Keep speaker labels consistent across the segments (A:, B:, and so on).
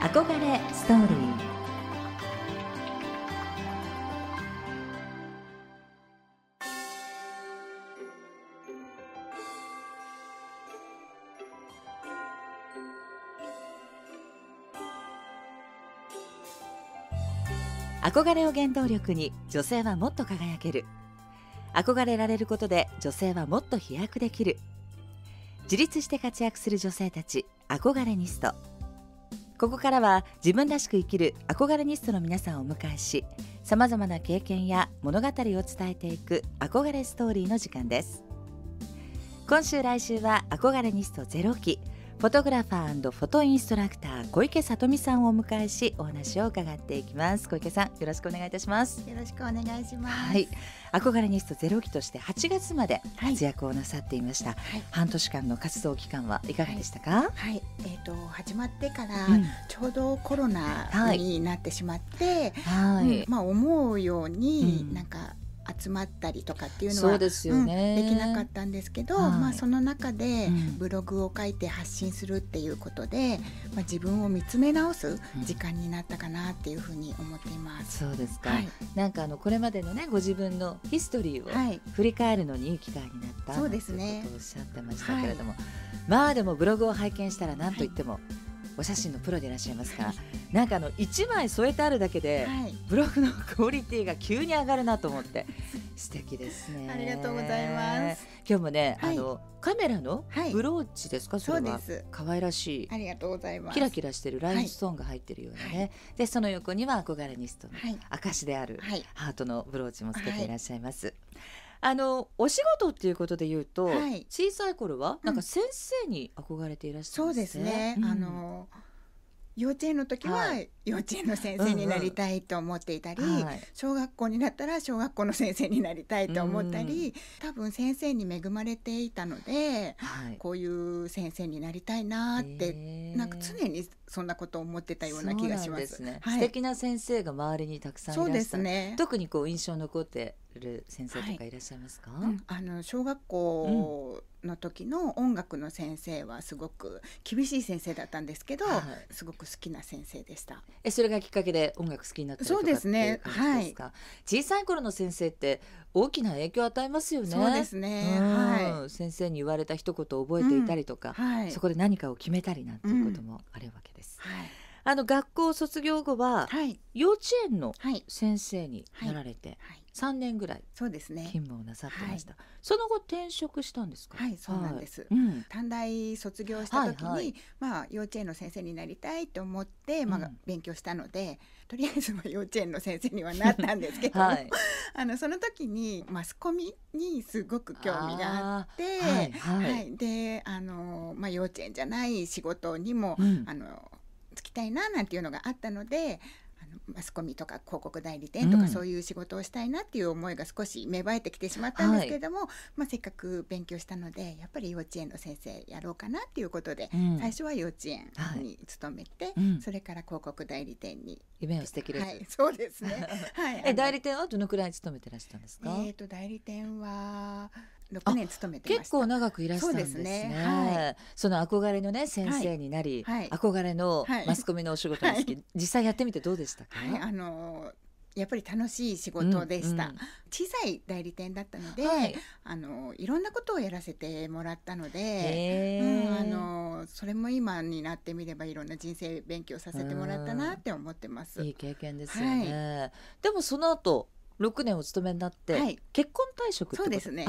A: 憧れストーリー。憧れを原動力に女性はもっと輝ける。憧れられることで女性はもっと飛躍できる。自立して活躍する女性たち憧れニスト。ここからは自分らしく生きる憧れニストの皆さんをお迎えしさまざまな経験や物語を伝えていく憧れストーリーの時間です。今週来週は憧れニストゼロ期フォトグラファーフォトインストラクター小池さとみさんをお迎えしお話を伺っていきます。小池さんよろしくお願いいたします。
B: よろしくお願いします。
A: はい。憧れニストゼロ期として8月まで活躍をなさっていました、はい、半年間の活動期間はいかがでしたか？はい、
B: はい、えっ、ー、と始まってからちょうどコロナになってしまって、はい、うん、まあ思うようになんか、うん集まったりとかっていうのはそうですよね、うん、できなかったんですけど、はい、まあ、その中でブログを書いて発信するっていうことで、まあ、自分を見つめ直す時間になったかなっていうふうに思っています。
A: そうですか、はい、なんかあのこれまでのねご自分のヒストリーを振り返るのにいい機会になった、そうですね。とおっしゃってましたけれども、まあでもブログを拝見したら何と言っても、お写真のプロでいらっしゃいますから、なんかあの1枚添えてあるだけで、はい、ブログのクオリティが急に上がるなと思って 素敵ですね。
B: ありがとうございます。
A: 今日もね、はい、あのカメラのブローチですか、はい、それは。可愛らしい。
B: ありがとうございます。
A: キラキラしてるラインストーンが入ってるようなね、でその横には憧れニストの証であるハートのブローチもつけていらっしゃいます、あのお仕事っていうことで言うと、はい、小さい頃はなんか先生に憧れていらっしゃるんですね。そうですね。
B: うん、あの幼稚園の時は幼稚園の先生になりたいと思っていたり、うんうん。はい、小学校になったら小学校の先生になりたいと思ったり、うん、多分先生に恵まれていたので、はい、こういう先生になりたいなって、なんか常にそんなことを思ってたような気がします。すね。
A: はい、素敵な先生が周りにたくさんいらっしゃる。そうですね。特にこう印象残ってる先生とかいらっしゃいますか？はいうん、
B: あの小学校の時の音楽の先生はすごく厳しい先生だったんですけど、はい、すごく好きな先生でした。
A: えそれがきっかけで音楽好きになったそうですね。はい。小さい頃の先生って大きな影響を与えますよね。
B: そうですね。は
A: い。先生に言われた一言を覚えていたりとか、うんはい、そこで何かを決めたりなんていうこともあるわけです。うん、はい。あの学校卒業後は、幼稚園の先生になられて、3年ぐらいそうですね。勤務をなさってました、はい、その後転職したんですか？
B: はいそうなんです、はい。うん、短大卒業した時に、はいはい、まあ幼稚園の先生になりたいと思って、まあ、勉強したので、とりあえずは幼稚園の先生にはなったんですけど、はい、あのその時にマスコミにすごく興味があってはい、はい、であの、まあ、幼稚園じゃない仕事にも、うん、あのつきたいななんていうのがあったのでマスコミとか広告代理店とかそういう仕事をしたいなっていう思いが少し芽生えてきてしまったんですけれども、はい、まあ、せっかく勉強したのでやっぱり幼稚園の先生やろうかなっていうことで、うん、最初は幼稚園に勤めて、はい、それから広告代理店に。
A: 夢を素敵です、
B: はい、そうですね、
A: はい、え代理店はどのくらい勤めてらしたんですか？
B: えっ、ー、と代理店は6年勤めて
A: 結構長くいらっしゃるんですね。そ、ね。はい、その憧れのね先生になり、はい、憧れのマスコミのお仕事ですけど、実際やってみてどうでしたか？
B: あのやっぱり楽しい仕事でした、うんうん、小さい代理店だったので、はい、あのいろんなことをやらせてもらったので、うん、あのそれも今になってみればいろんな人生勉強させてもらったなって思ってます。
A: いい経験ですよね、はい、でもその後6年お勤めになって、はい、結婚退職
B: そうですね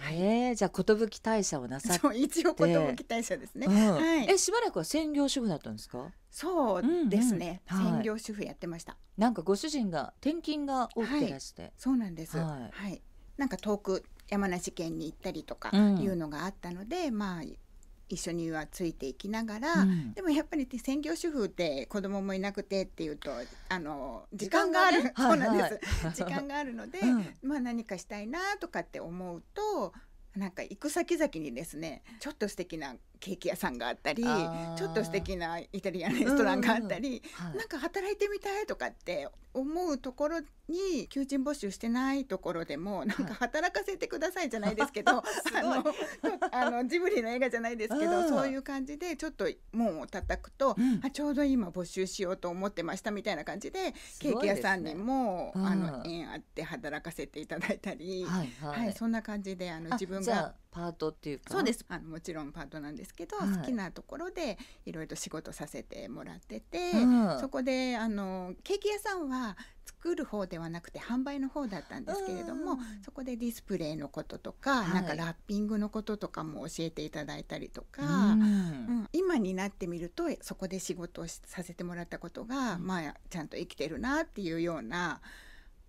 A: へえじゃあ寿大社をなさって
B: 一応寿大社ですね、うん、
A: はい、えしばらくは専業主婦だったんですか？
B: そうですね、うんうん、専業主婦やってました、
A: なんかご主人が転勤が多くてらして、はい、
B: そうなんです、はい、はい、なんか遠く山梨県に行ったりとかいうのがあったので、まあ一緒にはついていきながら、うん、でもやっぱり専業主婦って子供もいなくてっていうとあの時間がある、ね、そうなんです、はいはい、時間があるので、うん、まあ何かしたいなとかって思うとなんか行く先々にですねちょっと素敵なケーキ屋さんがあったりちょっと素敵なイタリアンレストランがあったり、うんうん、なんか働いてみたいとかって思うところに求人募集してないところでもなんか働かせてくださいじゃないですけど、はい、あのあのジブリの映画じゃないですけどそういう感じでちょっと門を叩くと、うん、あちょうど今募集しようと思ってましたみたいな感じで、ね、ケーキ屋さんにも、あの縁あって働かせていただいたり、はいはい、はい、そんな感じであの自分が
A: パートっていうか。
B: そうです。あのもちろんパートなんですけど、はい、好きなところでいろいろ仕事させてもらってて、うん、そこであのケーキ屋さんは作る方ではなくて販売の方だったんですけれども、うん、そこでディスプレイのこととか、はい、なんかラッピングのこととかも教えていただいたりとか、うん、うん、今になってみるとそこで仕事をさせてもらったことが、まあちゃんと生きてるなっていうような。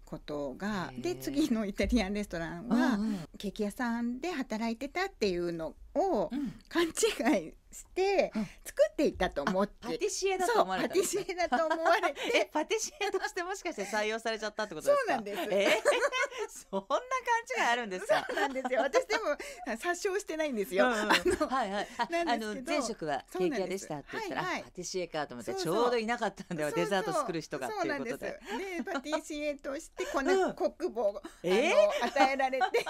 B: ことがで次のイタリアンレストランは、ケーキ屋さんで働いてたっていうのを勘違いして作っていたと思って、
A: パティシエだと思われ
B: たパティシエだと思われて。
A: えパティシエとしてもしかして採用されちゃったってことですか？
B: そうなんです、
A: え？ー、そんな勘違いあるんですか？
B: そうなんですよ。私でも殺傷してないんですよ、うんうん、
A: はいはい。あの前職はケーキ屋でしたって言ったら、はいはい、パティシエかと思ってちょうどいなかったんだよ。デザート作る人がっていうことで。
B: でパティシエとしてこの 国母を、え？ー、与えられて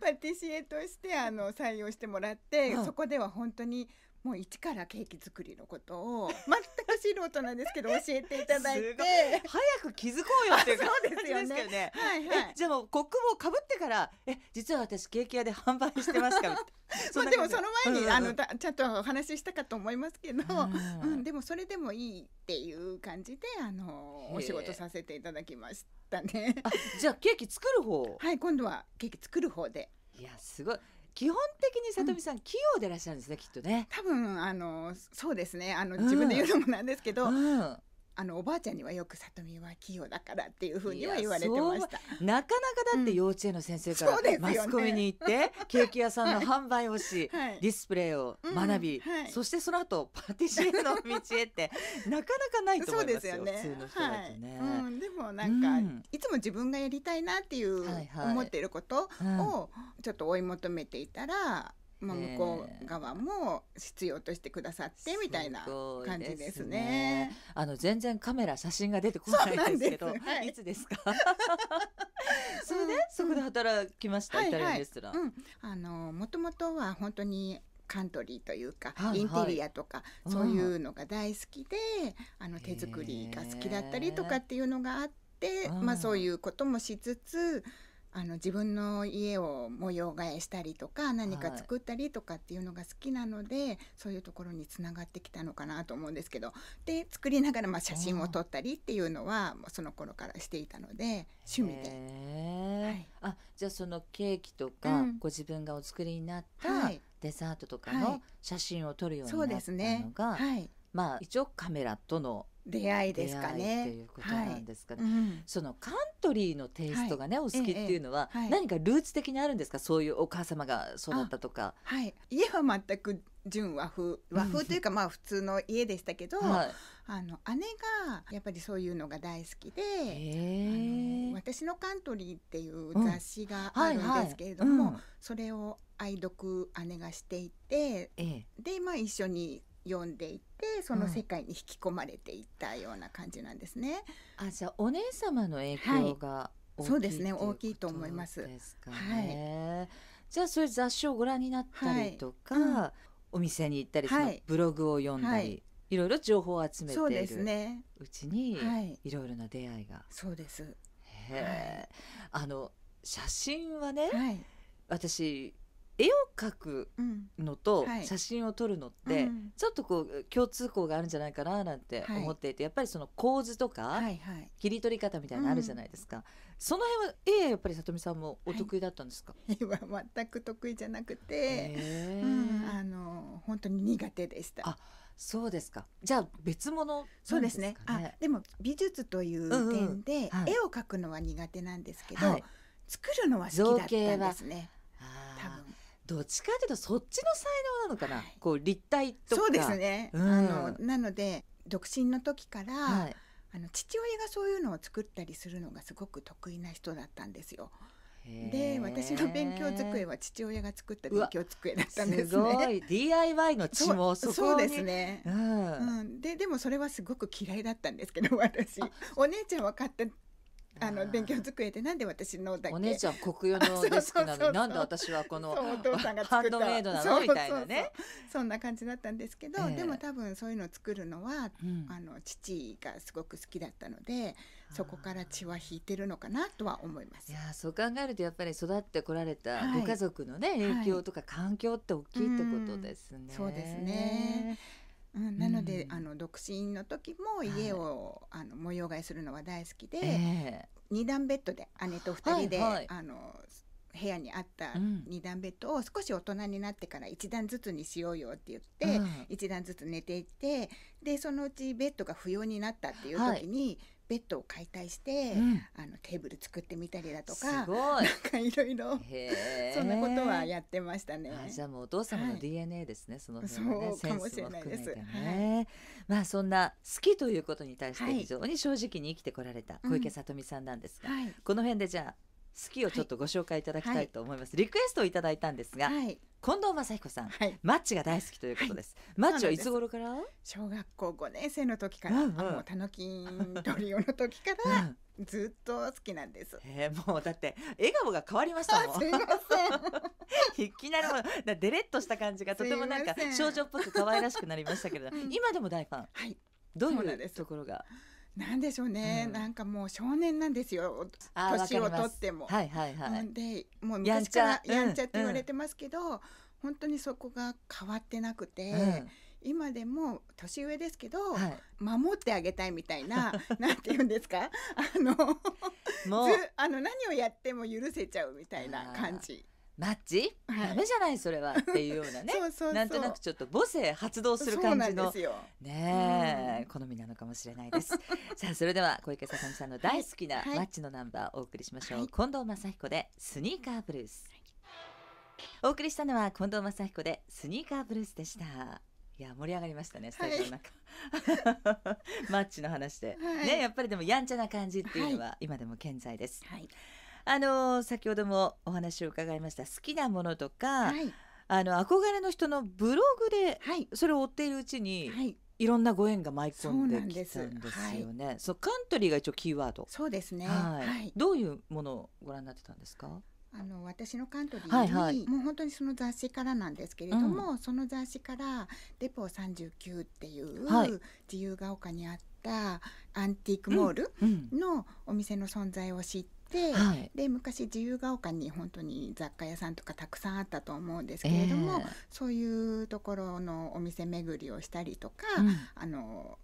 B: パティシエとしてあの採用してもらって、うん、そこでは本当にもう一からケーキ作りのことを全く素人なんですけど教えていただいて。
A: 早く気づこうよっていう感じですけどね。ね。はいはい、じゃあもう国母かぶってからえ実は私ケーキ屋で販売してますか
B: まあでもその前に、うんうん、あのちゃんとお話ししたかと思いますけど、うん、うん、でもそれでもいいっていう感じであのお仕事させていただきましたね。
A: じゃあケーキ作る方。
B: はい今度はケーキ作る方で。
A: いやすごい基本的に里見さん、うん、器用でいらっしゃるんですねきっとね。
B: 多分あのそうですね。あの自分で言うのもなんですけど、うん、あのおばあちゃんにはよく里見は器用だからっていうふうには言われてました。
A: なかなかだって幼稚園の先生から、マスコミに行って、ケーキ屋さんの販売をし、はい、ディスプレイを学び、うんはい、そしてその後パティシエの道へって なかなかないと思いますよよね、普通の人だとね、はい。
B: うん、でもなんか、うん、いつも自分がやりたいなっていう思っていることをちょっと追い求めていたら、まあ、向こう側も必要としてくださってみたいな感じですね。すね。
A: あの全然カメラ写真が出てこないですけど、はい、いつですか？それで、うん、そこで働きました、イタリアンレストラン。はいはい。うん、
B: あのもともとは本当にカントリーというか、はいはい、インテリアとかそういうのが大好きで、あの手作りが好きだったりとかっていうのがあって、まあそういうこともしつつ。あの自分の家を模様替えしたりとか何か作ったりとかっていうのが好きなので、はい、そういうところにつながってきたのかなと思うんですけど。で作りながらまあ写真を撮ったりっていうのはもうその頃からしていたので趣味で。
A: はい、あじゃあそのケーキとか、うん、ご自分がお作りになったデザートとかの写真を撮るようになったのが、はい、ね、まあ一応カメラとの
B: 出会いですかね。
A: ということなんですかね、はい。うん、そのカントリーのテイストがね、はい、お好きっていうのは、ええ何かルーツ的にあるんですか？そういうお母様が育ったとか。
B: はい、家は全く純和風和風というか、まあ普通の家でしたけど、はい、あの姉がやっぱりそういうのが大好きで「私のカントリー」っていう雑誌があるんですけれども、それを愛読姉がしていて、ええ、でまあ一緒に読んでいってその世界に引き込まれていったような感じなんですね。
A: うん、あじゃあお姉様の影響が大きい、
B: そうですね大きいと思います。
A: ですかね。はい、じゃあそういう雑誌をご覧になったりとか、はいうん、お店に行ったり、はい、ブログを読んだり。いろいろ情報を集めているね、うちに、い、ろいろな出会いが。
B: そうです。へ
A: え、あの写真はね、私絵を描くのと写真を撮るのって、ちょっとこう共通項があるんじゃないかななんて思っていて、やっぱりその構図とか、切り取り方みたいなのあるじゃないですか、その辺は絵やっぱり里見さんもお得意だったんですか、
B: 絵は全く得意じゃなくて、うん、あの本当に苦手でした。
A: あそうですか。じゃあ別物、ね、
B: そうですね。あ、でも美術という点で、絵を描くのは苦手なんですけど、はい、作るのは好きだったんですね。
A: どっちかというとそっちの才能なのかな、はい、こう立体と
B: か。そうですね、うん、あのなので独身の時から、はい、あの父親がそういうのを作ったりするのがすごく得意な人だったんですよ。で私の勉強机は父親が作った勉強机だったんですね。すごい。
A: DIY の血も
B: そそうですね。うん、うん、ででもそれはすごく嫌いだったんですけど私。お姉ちゃんは買ってあの勉強机でなんで私のだけ？
A: お姉ちゃん国用のデスクなのに なんで私はこの
B: お父さんが
A: ハンドメイドなの？みたいなね。
B: そんな感じだったんですけど、えー、でも多分そういうのを作るのは、うん、あの父がすごく好きだったのでそこから血は引いてるのかなとは思います。
A: いやそう考えるとやっぱり育ってこられたご家族のね、はい、影響とか環境って大きいってことですね。
B: そうですねうん、なので、うん、あの独身の時も家を、はい、あの模様替えするのは大好きで、えー、2段ベッドで姉と2人で、はいはい、あの部屋にあった2段ベッドを少し大人になってから1段ずつにしようよって言って、うん、1段ずつ寝ていってでそのうちベッドが不要になったっていう時に、はい、ベッドを解体して、うん、あのテーブル作ってみたりだとか
A: すごい。なん
B: かいろいろそんなことはやってましたね。
A: じゃあもうお父様の DNA ですね、はい、その
B: ねそうかもしれないです。
A: ね、はい、まあそんな好きということに対して非常に正直に生きてこられた小池さとみさんなんですが、うんはい、この辺でじゃあ好きをちょっとご紹介いただきたいと思います、はい、リクエストをいただいたんですが、はい、近藤正彦さん、はい、マッチが大好きということです、マッチはいつ頃から？
B: 小学校5年生の時から、うんうん、あのたのきんトリオの時から、うん、ずっと好きなんです。
A: えー、もうだって笑顔が変わりましたもん。
B: すいま
A: せん。いきなりもうデレッとした感じがとてもなん。か少女っぽく可愛らしくなりましたけれど、うん、今でも大ファン、はい、どういうところが？
B: なんでしょうね、うん、なんかもう少年なんですよ。年をとっても。
A: はいはいはい、
B: でもう昔からやんちゃ。って言われてますけど、うんうん、本当にそこが変わってなくて。うん。今でも年上ですけど、はい、守ってあげたいみたいな なんて言うんですか？あのあの何をやっても許せちゃうみたいな感じ。
A: マッチ、はい、ダメじゃないそれはっていうようなね。そなんとなくちょっと母性発動する感じの。ね、うん、好みなのかもしれないです。さあそれでは小池さかみさんの大好きなマッチのナンバーをお送りしましょう、はい、近藤正彦でスニーカーブルース、お送りしたのは近藤正彦でスニーカーブルースでした。いや盛り上がりましたねスタジオの中、はい、マッチの話で、ねやっぱりでもやんちゃな感じっていうのは今でも健在です、はいあの先ほどもお話を伺いました好きなものとか、はい、あの憧れの人のブログでそれを追っているうちに、はい、いろんなご縁が舞い込んできたんですよね。そうカントリーが一応キーワード。
B: そうですね。
A: はい。どういうものをご覧になってたんですか？
B: あの私のカントリーに、はいはい、もう本当にその雑誌からなんですけれども、うん、その雑誌からデポ39っていう、自由が丘にあったアンティークモールのお店の存在を知って。、はい、で昔自由が丘に本当に雑貨屋さんとかたくさんあったと思うんですけれども、えー、そういうところのお店巡りをしたりとか、うん、あの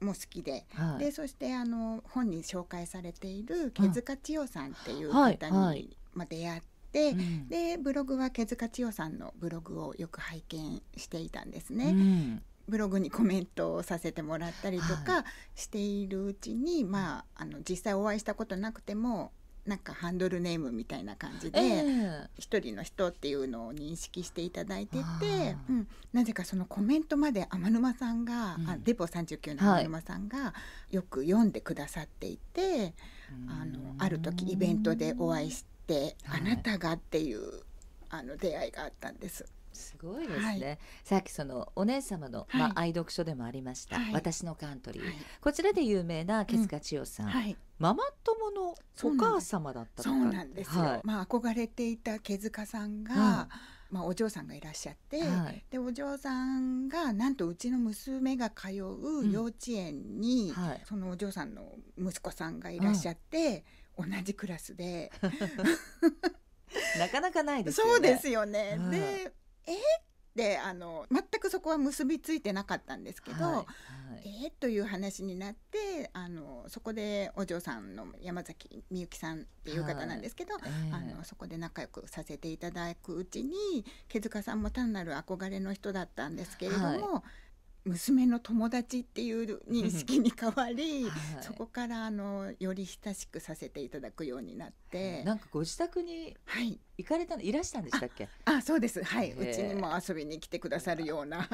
B: も好きで。はい、でそしてあの本に紹介されている毛塚千代さんっていう方に、はい、まあ、出会って。うん、でブログは毛塚千代さんのブログをよく拝見していたんですね。うん。ブログにコメントをさせてもらったりとかしているうちに、はい、まああの実際お会いしたことなくてもなんかハンドルネームみたいな感じで一、人の人っていうのを認識していただいてて、うん、なぜかそのコメントまで天沼さんが、うん、あデポ39の天沼さんがよく読んでくださっていて、はい、あのある時イベントでお会いして「あなたが」っていうあの出会いがあったんです。
A: すごいですね、はい、さっきそのお姉様の、まあ、愛読書でもありました、はい、私のカントリー、はい、こちらで有名な毛塚千代さん、うん、ママ友のお母様だった
B: そうなんですよ、まあ憧れていた毛塚さんが、まあ、お嬢さんがいらっしゃって、でお嬢さんがなんとうちの娘が通う幼稚園に、うん、そのお嬢さんの息子さんがいらっしゃって、同じクラスで。
A: なかなかないですよ
B: ね。そうですよね。でえ？ってあの全くそこは結びついてなかったんですけど、はいはい、え？という話になってあのそこでお嬢さんの山崎みゆきさんっていう方なんですけど、はいえー、あのそこで仲良くさせていただくうちに毛塚さんも単なる憧れの人だったんですけれども、娘の友達っていう認識に変わり、はい、そこからあのより親しくさせていただくようになって、
A: なんかご自宅に行かれたの、はい、いらしたんでしたっけ？
B: あそうです。はい。うちにも遊びに来てくださるような、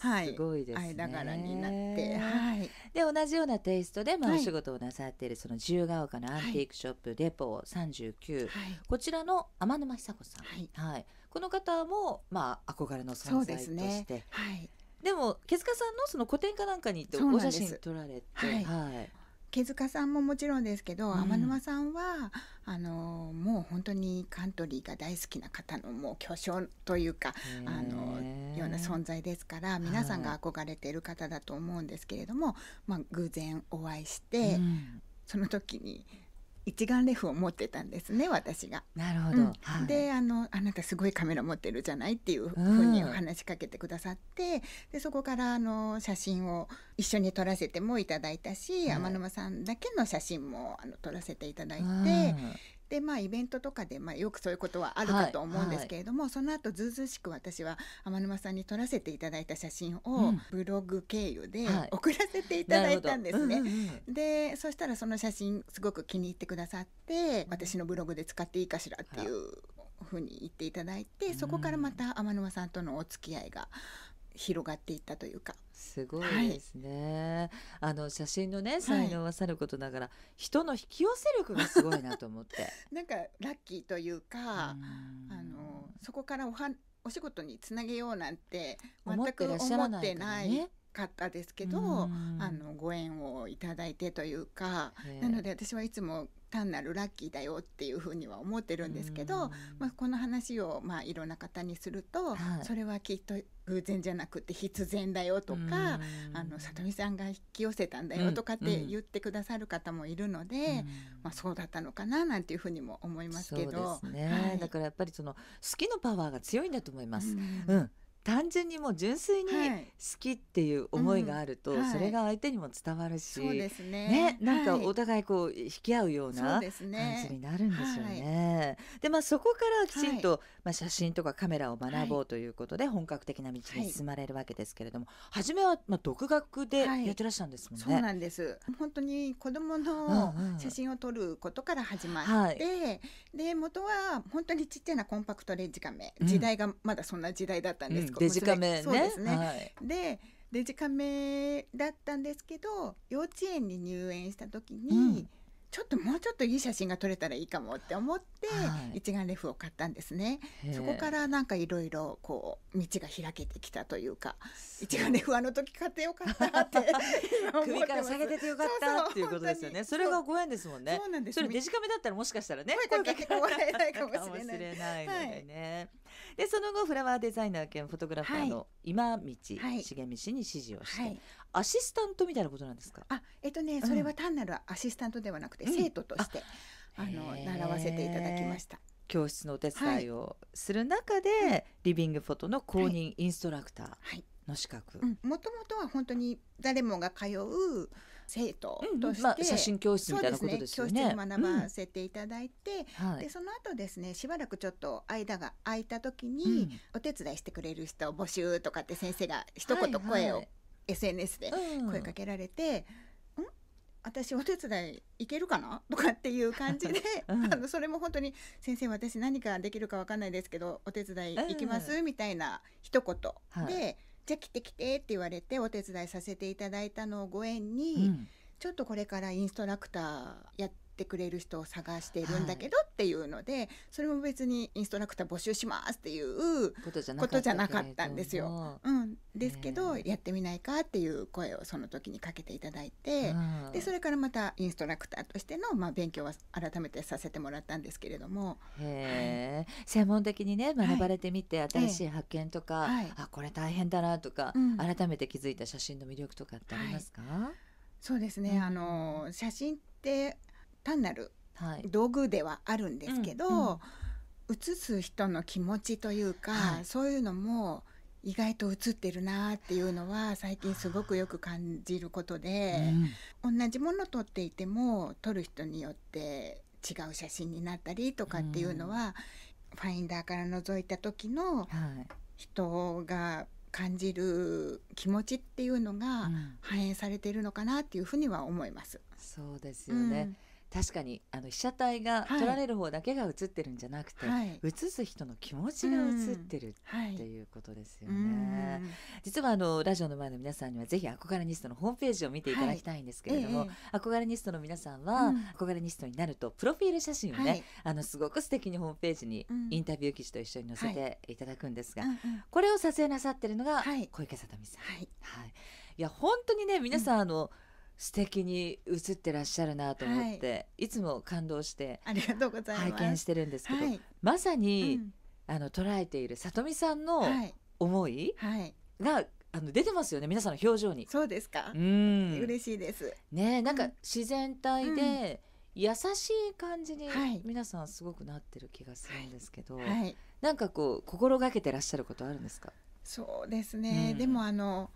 A: はい、すごいですね。
B: 間柄になって、はい、
A: で同じようなテイストで、まあ、お仕事をなさっているその自由が丘のアンティークショップ、デポ39、はい、こちらの天沼久子さん、はい。はい、この方も、まあ、憧れの存在として。ね。はいでも毛塚さんのその個展かなんかに行ってお写真撮られて、はい、はい、
B: 毛塚さんももちろんですけど、うん、天沼さんはあのもう本当にカントリーが大好きな方のもう巨匠というかあのような存在ですから皆さんが憧れている方だと思うんですけれども、まあ、偶然お会いして、うん、その時に一眼レフを持ってたんですね私が。
A: なるほど、うん
B: はい、であの「あなたすごいカメラ持ってるじゃない?」っていうふうに話しかけてくださって、うん、でそこからあの写真を一緒に撮らせてもいただいたし、天沼さんだけの写真もあの撮らせていただいて、でまあイベントとかで、まあ、よくそういうことはあるかと思うんですけれども、はい。はい、その後ずうずうしく私は天沼さんに撮らせていただいた写真をブログ経由で送らせていただいたんですね。うんうんうん、でそしたらその写真すごく気に入ってくださって私のブログで使っていいかしらっていうふうに言っていただいてそこからまた天沼さんとのお付き合いが広がっていったというか。
A: すごいですね、はい、あの写真のね才能はさることながら、はい、人の引き寄せ力がすごいなと思って。
B: なんかラッキーというかあのそこからおはお仕事につなげようなんて全く思ってない。かったですけど、あのご縁をいただいてというかなので私はいつも単なるラッキーだよっていうふうには思ってるんですけど、まあ、この話をまあいろんな方にすると、はい、それはきっと偶然じゃなくて必然だよとかあの里見さんが引き寄せたんだよとかって言ってくださる方もいるので、まあ、そうだったのかななんていうふうにも思いますけど、
A: ね。はい、だからやっぱりその好きのパワーが強いんだと思います。うん、うん単純にもう純粋に好きっていう思いがあると、それが相手にも伝わるし、
B: そうです
A: ね。なんかお互いこう引き合うような感じになるんですよね。でまあそこからきちんと、まあ、写真とかカメラを学ぼうということで本格的な道に進まれるわけですけれども、初めはまあ独学でやってらっしゃるんですもんね。
B: そうなんです。本当に子供の写真を撮ることから始まって、で元は本当にちっちゃなコンパクトレンジカメ、時代がまだそんな時代だったんです
A: デジカメね。
B: ですね。はい、でデジカメだったんですけど幼稚園に入園した時に、うんちょっともうちょっといい写真が撮れたらいいかもって思って、はい、一眼レフを買ったんですね。そこからなんかいろいろこう道が開けてきたというか一眼レフあの時買ってよかったって
A: 首から下げててよかったっていうことですよね。それがご縁ですもんね。そうなんです。それデジカメだったらもしかしたらね
B: 声かけてもらえないかもしれ
A: ない。れないね。はい、でその後フラワーデザイナー兼フォトグラファーの今道茂美氏に指示をして、アシスタントみたいなことなんですか？
B: あえっとねそれは単なるアシスタントではなくて、生徒として、あの習わせていただきました。
A: 教室のお手伝いをする中で、はい、リビングフォトの公認インストラクターの資格。
B: もともとは本当に誰もが通う生徒として、うん
A: まあ、写真教室みたいなことですよね。
B: ね教室で学ばせていただいて、うんでその後ですねしばらくちょっと間が空いた時に、お手伝いしてくれる人募集とかって先生が一言声を、はい。はい、SNS で声かけられて。私お手伝い行けるかな？とかっていう感じで、うん、あのそれも本当に「先生私何かできるか分かんないですけどお手伝い行きます、うん」みたいな一言で、はい、じゃあ来て来てって言われてお手伝いさせていただいたのをご縁に、うん、ちょっとこれからインストラクターやってってくれる人を探しているんだけどっていうので、はい、それも別にインストラクター募集しますっていうことじゃなかったんですよ。うん、ですけどやってみないかっていう声をその時にかけていただいて、でそれからまたインストラクターとしての、まあ、勉強は改めてさせてもらったんですけれども、
A: はい、専門的にね学ばれてみて、新しい発見とか、はい、あこれ大変だなとか、うん、改めて気づいた写真の魅力とかってありますか、
B: そうですね、うん、あの写真って単なる道具ではあるんですけど、はいす人の気持ちというか、はい、そういうのも意外と写ってるなっていうのは最近すごくよく感じることで、うん、同じもの撮っていても撮る人によって違う写真になったりとかっていうのは、うん、ファインダーから覗いた時の人が感じる気持ちっていうのが反映されているのかなっていうふうには思います。
A: そうですよね、うん確かにあの被写体が撮られる方だけが映ってるんじゃなくて、はい、映す人の気持ちが映ってる、っていうことですよね。実はあのラジオの前の皆さんにはぜひ憧れニストのホームページを見ていただきたいんですけれども、はいえ憧れニストの皆さんは、うん、憧れニストになるとプロフィール写真をね、はい、あのすごく素敵にホームページにインタビュー記事と一緒に載せていただくんですが、これを撮影なさってるのが小池さとみさん。はい、いや本当にね皆さん、あの素敵に映ってらっしゃるなと思って、はい、いつも感動して
B: ありがとうございます。
A: 拝見してるんですけど、はい、まさに、うん、あの捉えている里見さんの思いが、あの出てますよね皆さんの表情に。
B: そうですか。うん。嬉しいです。
A: ねなんか自然体で、優しい感じに皆さんすごくなってる気がするんですけど、はい。はい、なんかこう心がけてらっしゃることあるんですか？
B: そうですね、うん、でもあの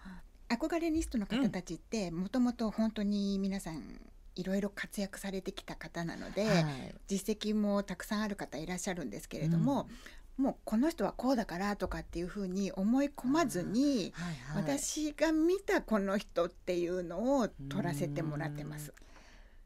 B: 憧れニストの方たちってもともと本当に皆さんいろいろ活躍されてきた方なので、はい、実績もたくさんある方いらっしゃるんですけれども、うん、もうこの人はこうだからとかっていうふうに思い込まずに、はいはい、私が見たこの人っていうのを取らせてもらってます。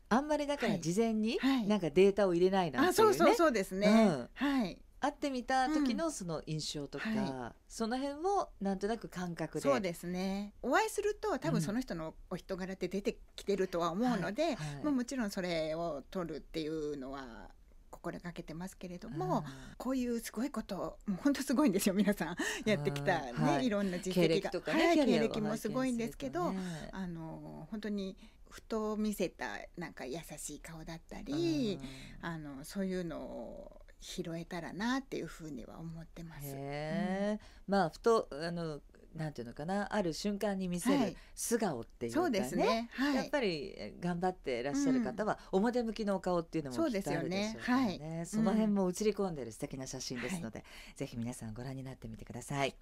A: あんまりだから事前になんかデータを入れないなっていうね、はい、
B: そうそうそうですね、うん、はい
A: 会ってみた時のその印象とか、うんはい、その辺をなんとなく感覚で。
B: そうですね。お会いすると多分その人のお人柄って出てきてるとは思うので、はいはい、まあ、もちろんそれを取るっていうのは心がけてますけれども、こういうすごいこともう本当すごいんですよ皆さん。やってきたね、はい、いろんな実績が。
A: 経歴,、ね
B: はい、経歴もすごいんですけど、あの本当にふと見せたなんか優しい顔だったり、あのそういうのを拾えたらなっていうふうには思ってます。うん、
A: まあふとあのなんていうのかなある瞬間に見せる素顔っていうかねはい、そうですね。はい、やっぱり頑張っていらっしゃる方は、表向きのお顔っていうのもきっとあるでしょうからね、ね。はい、その辺も映り込んでる素敵な写真ですので、ぜひ皆さんご覧になってみてください。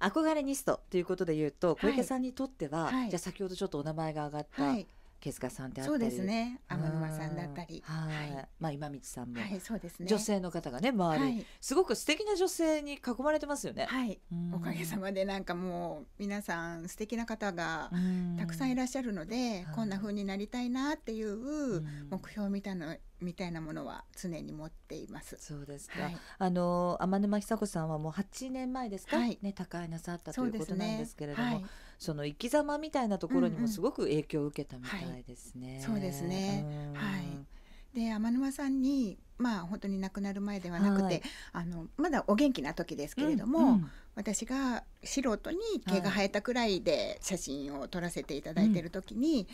A: 憧れニストということで言うと小池さんにとっては、じゃあ先ほどちょっとお名前が挙がった、毛塚さんであったり。
B: そうですね。天沼さんだったり、
A: はい、はい、まあ今道さんも、
B: はい、そうですね。
A: 女性の方がね周り、はい、すごく素敵な女性に囲まれてますよね。
B: はい。おかげさまでなんかもう皆さん素敵な方がたくさんいらっしゃるのでこんな風になりたいなっていう目標みたいなみたいなものは常に持っています。
A: そうですか。はい、あの天沼久子さんはもう8年前ですか、はい、ね高いなさったということなんですけれども、そ、ねはい、その生き様みたいなところにもすごく影響を受けたみたいですね。
B: そうですね。はい。で天沼さんにまあ本当に亡くなる前ではなくて、あのまだお元気な時ですけれども、うんうん、私が素人に毛が生えたくらいで写真を撮らせていただいている時に、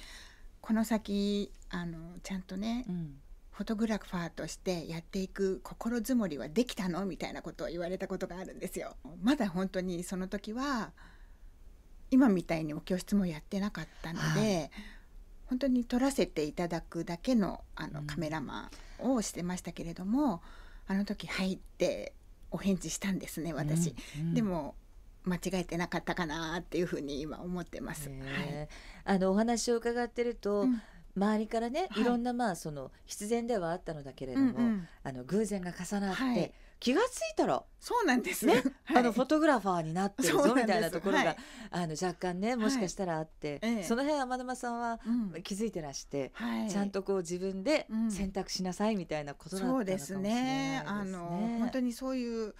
B: この先あのちゃんとね、うんフォトグラファーとしてやっていく心づもりはできたの？みたいなことを言われたことがあるんですよ。まだ本当にその時は今みたいにお教室もやってなかったので、はい、本当に撮らせていただくだけのあのカメラマンをしてましたけれども、うん、あの時「はい」ってお返事したんですね私。うんうん、でも間違えてなかったかなっていうふうに今思ってます。はい、
A: あのお話を伺ってると、うん。周りからね、はい、いろんなまあその必然ではあったのだけれども、うんうん、あの偶然が重なって、はい、気がついたら
B: そうなんです。
A: ね、はい、あのフォトグラファーになってるぞみたいなところが、あの若干ねもしかしたらあって、その辺天沼さんは気づいてらして、うん、ちゃんとこう自分で選択しなさいみたいなことだったのかもしれないですね。
B: そうですね。あの本当にそういう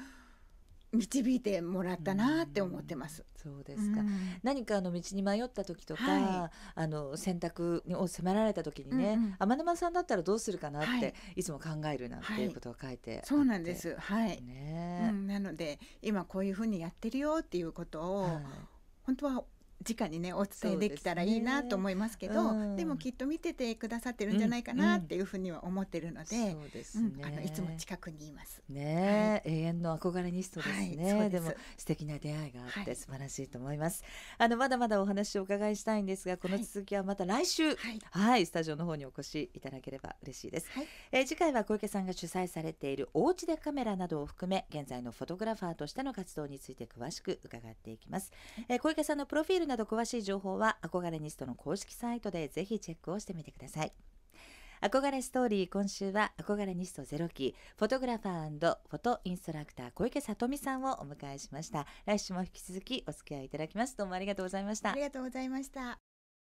B: 導いてもらったなって思ってます。
A: そうですか。うん、何かあの道に迷った時とか、はい、あの選択を迫られた時にね、うんうん、天沼さんだったらどうするかなって、はい、いつも考えるなんていうことを書いて、はい、
B: そうなんです。はい。ね、うん、なので今こういうふうにやってるよっていうことを、本当は直にねお伝えできたらいいなと思いますけど、ね。うん、でもきっと見ててくださってるんじゃないかなっていうふうには思ってるので、うんうん、あのいつも近くにいます。
A: ね、はい、永遠の憧れニストですね。はい、でも素敵な出会いがあって素晴らしいと思います。はい、あのまだまだお話をお伺いしたいんですが、この続きはまた来週、はい、スタジオの方にお越しいただければ嬉しいです。はい、えー、次回は小池さんが主催されているおうちでカメラなどを含め現在のフォトグラファーとしての活動について詳しく伺っていきます。えー、小池さんのプロフィールなど詳しい情報は憧れニストの公式サイトでぜひチェックをしてみてください。憧れストーリー今週は憧れニストゼロ期フォトグラファーフォトインストラクター小池さとみさんをお迎えしました。来週も引き続きお付き合いいただきます。どうもありがとうございました。
B: ありがとうございました。